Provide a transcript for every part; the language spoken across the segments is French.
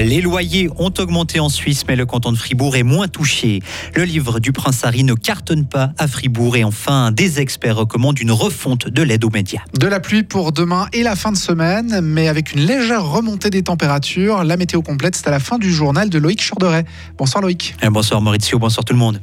Les loyers ont augmenté en Suisse, mais le canton de Fribourg est moins touché. Le livre du prince Harry ne cartonne pas à Fribourg et enfin, des experts recommandent une refonte de l'aide aux médias. De la pluie pour demain et la fin de semaine, mais avec une légère remontée des températures. La météo complète, c'est à la fin du journal de Loïc Chorderet. Bonsoir Loïc. Et bonsoir Maurizio, bonsoir tout le monde.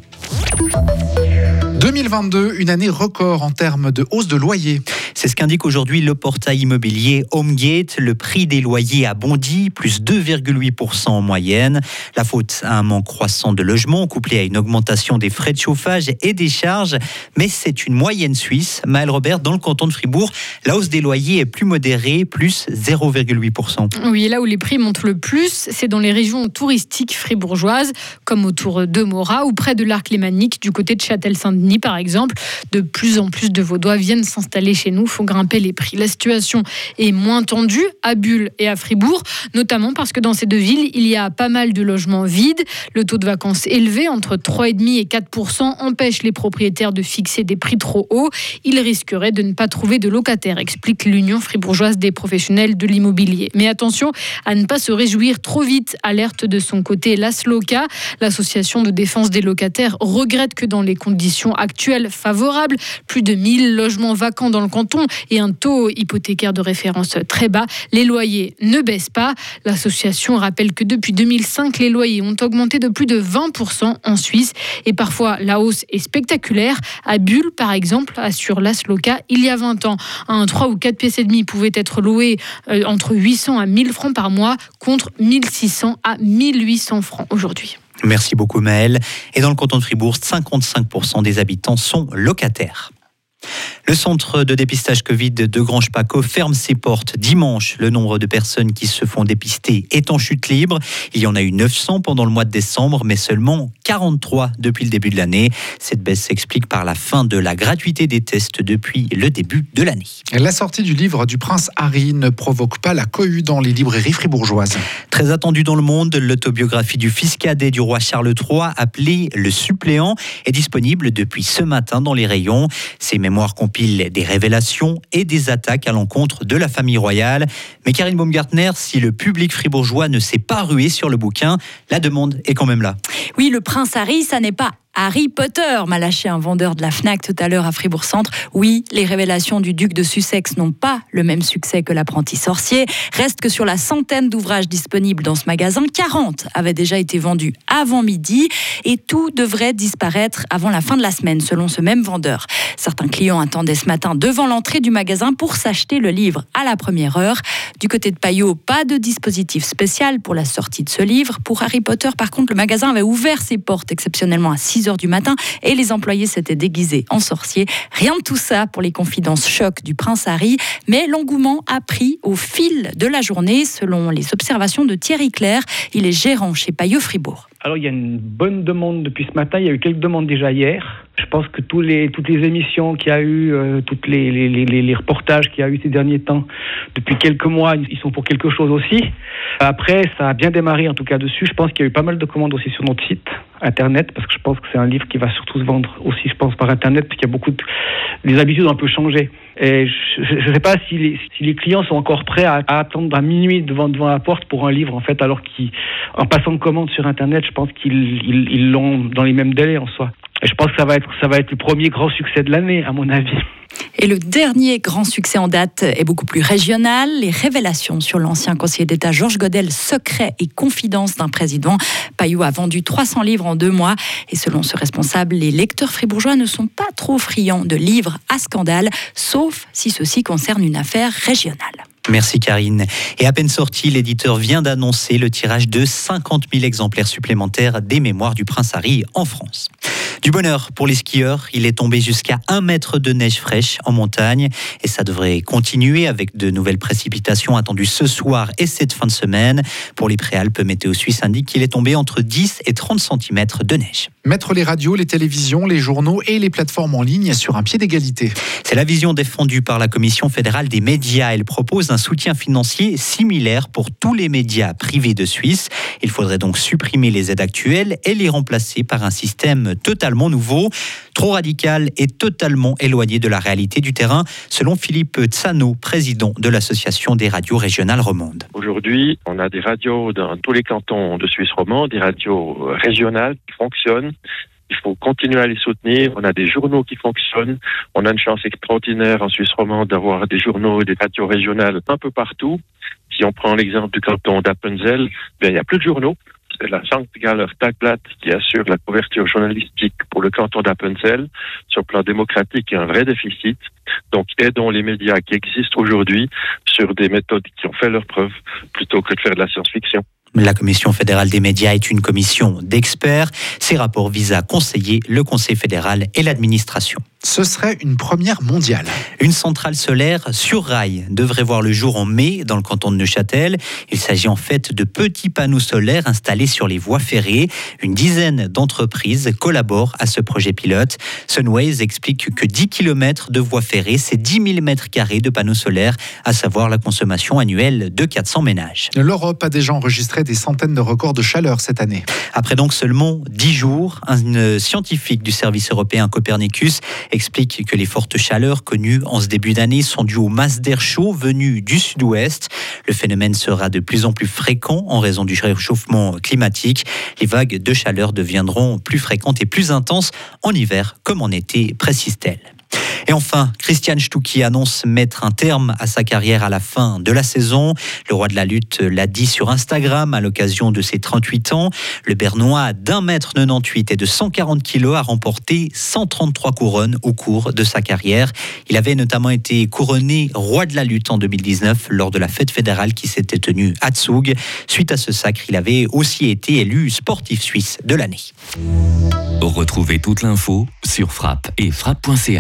2022, une année record en termes de hausse de loyer. C'est ce qu'indique aujourd'hui le portail immobilier HomeGate. Le prix des loyers a bondi, plus 2,8% en moyenne. La faute à un manque croissant de logements, couplé à une augmentation des frais de chauffage et des charges. Mais c'est une moyenne suisse. Maël Robert, dans le canton de Fribourg, la hausse des loyers est plus modérée, plus 0,8%. Oui, là où les prix montent le plus, c'est dans les régions touristiques fribourgeoises, comme autour de Morat ou près de l'Arc Lémanique, du côté de Châtel-Saint-Denis par exemple. De plus en plus de Vaudois viennent s'installer chez nous faut grimper les prix. La situation est moins tendue à Bulle et à Fribourg, notamment parce que dans ces deux villes, il y a pas mal de logements vides. Le taux de vacances élevé, entre 3,5 et 4 empêche les propriétaires de fixer des prix trop hauts. Ils risqueraient de ne pas trouver de locataires, explique l'Union fribourgeoise des professionnels de l'immobilier. Mais attention à ne pas se réjouir trop vite. Alerte de son côté l'ASLOCA, l'association de défense des locataires, regrette que dans les conditions actuelles favorables, plus de 1000 logements vacants dans le canton et un taux hypothécaire de référence très bas, les loyers ne baissent pas. L'association rappelle que depuis 2005, les loyers ont augmenté de plus de 20% en Suisse et parfois la hausse est spectaculaire. À Bulle, par exemple, assure l'Asloca, il y a 20 ans, un 3 ou 4 pièces et demi pouvait être loué euh, entre 800 à 1000 francs par mois contre 1600 à 1800 francs aujourd'hui. Merci beaucoup Maëlle. Et dans le canton de Fribourg, 55% des habitants sont locataires. Le centre de dépistage Covid de Grange Paco ferme ses portes dimanche. Le nombre de personnes qui se font dépister est en chute libre. Il y en a eu 900 pendant le mois de décembre, mais seulement 43 depuis le début de l'année. Cette baisse s'explique par la fin de la gratuité des tests depuis le début de l'année. La sortie du livre du prince Harry ne provoque pas la cohue dans les librairies fribourgeoises. Très attendu dans le monde, l'autobiographie du fils cadet du roi Charles III, appelée Le suppléant, est disponible depuis ce matin dans les rayons. Ces mémoires des révélations et des attaques à l'encontre de la famille royale. Mais Karine Baumgartner, si le public fribourgeois ne s'est pas rué sur le bouquin, la demande est quand même là. Oui, le prince Harry, ça n'est pas Harry Potter, m'a lâché un vendeur de la FNAC tout à l'heure à Fribourg Centre. Oui, les révélations du duc de Sussex n'ont pas le même succès que l'apprenti sorcier. Reste que sur la centaine d'ouvrages disponibles dans ce magasin, 40 avaient déjà été vendus avant midi et tout devrait disparaître avant la fin de la semaine, selon ce même vendeur. Certains clients attendaient ce matin devant l'entrée du magasin pour s'acheter le livre à la première heure. Du côté de Payot, pas de dispositif spécial pour la sortie de ce livre. Pour Harry Potter, par contre, le magasin avait ouvert ses portes exceptionnellement à 6 heures du matin et les employés s'étaient déguisés en sorciers. Rien de tout ça pour les confidences choc du prince Harry, mais l'engouement a pris au fil de la journée selon les observations de Thierry Claire. Il est gérant chez Payot Fribourg. Alors il y a une bonne demande depuis ce matin, il y a eu quelques demandes déjà hier. Je pense que tous les, toutes les émissions qu'il y a eu, euh, les, les, les reportages qu'il y a eu ces derniers temps, depuis quelques mois, ils sont pour quelque chose aussi. Après, ça a bien démarré en tout cas dessus. Je pense qu'il y a eu pas mal de commandes aussi sur notre site internet, parce que je pense que c'est un livre qui va surtout se vendre aussi, je pense, par internet, parce qu'il y a beaucoup de... Les habitudes ont un peu changé. Et je ne sais pas si les, si les clients sont encore prêts à, à, attendre à minuit devant, devant la porte pour un livre, en fait, alors qu'en passant de commande sur internet, je pense qu'ils l'ont dans les mêmes délais en soi. Et je pense que ça va être, ça va être le premier grand succès de l'année, à mon avis. Et le dernier grand succès en date est beaucoup plus régional. Les révélations sur l'ancien conseiller d'État Georges Godel, secret et confidence d'un président. Payot a vendu 300 livres en deux mois. Et selon ce responsable, les lecteurs fribourgeois ne sont pas trop friands de livres à scandale, sauf si ceci concerne une affaire régionale. Merci Karine. Et à peine sorti, l'éditeur vient d'annoncer le tirage de 50 000 exemplaires supplémentaires des Mémoires du Prince Harry en France. Du bonheur pour les skieurs, il est tombé jusqu'à un mètre de neige fraîche en montagne et ça devrait continuer avec de nouvelles précipitations attendues ce soir et cette fin de semaine. Pour les Préalpes, Météo Suisse indique qu'il est tombé entre 10 et 30 cm de neige. Mettre les radios, les télévisions, les journaux et les plateformes en ligne sur un pied d'égalité. C'est la vision défendue par la Commission fédérale des médias. Elle propose un soutien financier similaire pour tous les médias privés de Suisse. Il faudrait donc supprimer les aides actuelles et les remplacer par un système totalement nouveau, trop radical et totalement éloigné de la réalité du terrain, selon Philippe Tsano, président de l'Association des radios régionales romandes. Aujourd'hui, on a des radios dans tous les cantons de Suisse romande, des radios régionales qui fonctionnent. Il faut continuer à les soutenir. On a des journaux qui fonctionnent. On a une chance extraordinaire en Suisse romande d'avoir des journaux et des radios régionales un peu partout. Si on prend l'exemple du canton d'Appenzell, ben, il n'y a plus de journaux. C'est la Sanktgaler Tagblatt qui assure la couverture journalistique pour le canton d'Appenzell. Sur le plan démocratique, il y a un vrai déficit. Donc, aidons les médias qui existent aujourd'hui sur des méthodes qui ont fait leurs preuves plutôt que de faire de la science-fiction. La Commission fédérale des médias est une commission d'experts. Ces rapports visent à conseiller le Conseil fédéral et l'administration. Ce serait une première mondiale. Une centrale solaire sur rail devrait voir le jour en mai dans le canton de Neuchâtel. Il s'agit en fait de petits panneaux solaires installés sur les voies ferrées. Une dizaine d'entreprises collaborent à ce projet pilote. Sunways explique que 10 km de voies ferrées, c'est 10 000 mètres carrés de panneaux solaires, à savoir la consommation annuelle de 400 ménages. L'Europe a déjà enregistré des centaines de records de chaleur cette année. Après donc seulement 10 jours, un scientifique du service européen Copernicus explique que les fortes chaleurs connues en ce début d'année sont dues aux masses d'air chaud venues du sud-ouest. Le phénomène sera de plus en plus fréquent en raison du réchauffement climatique. Les vagues de chaleur deviendront plus fréquentes et plus intenses en hiver comme en été, précise-t-elle. Et enfin, Christian Stucki annonce mettre un terme à sa carrière à la fin de la saison. Le roi de la lutte l'a dit sur Instagram à l'occasion de ses 38 ans. Le Bernois d'un mètre 98 et de 140 kilos a remporté 133 couronnes au cours de sa carrière. Il avait notamment été couronné roi de la lutte en 2019 lors de la fête fédérale qui s'était tenue à Zug. Suite à ce sacre, il avait aussi été élu sportif suisse de l'année. Retrouvez toute l'info sur frappe et frappe.ch.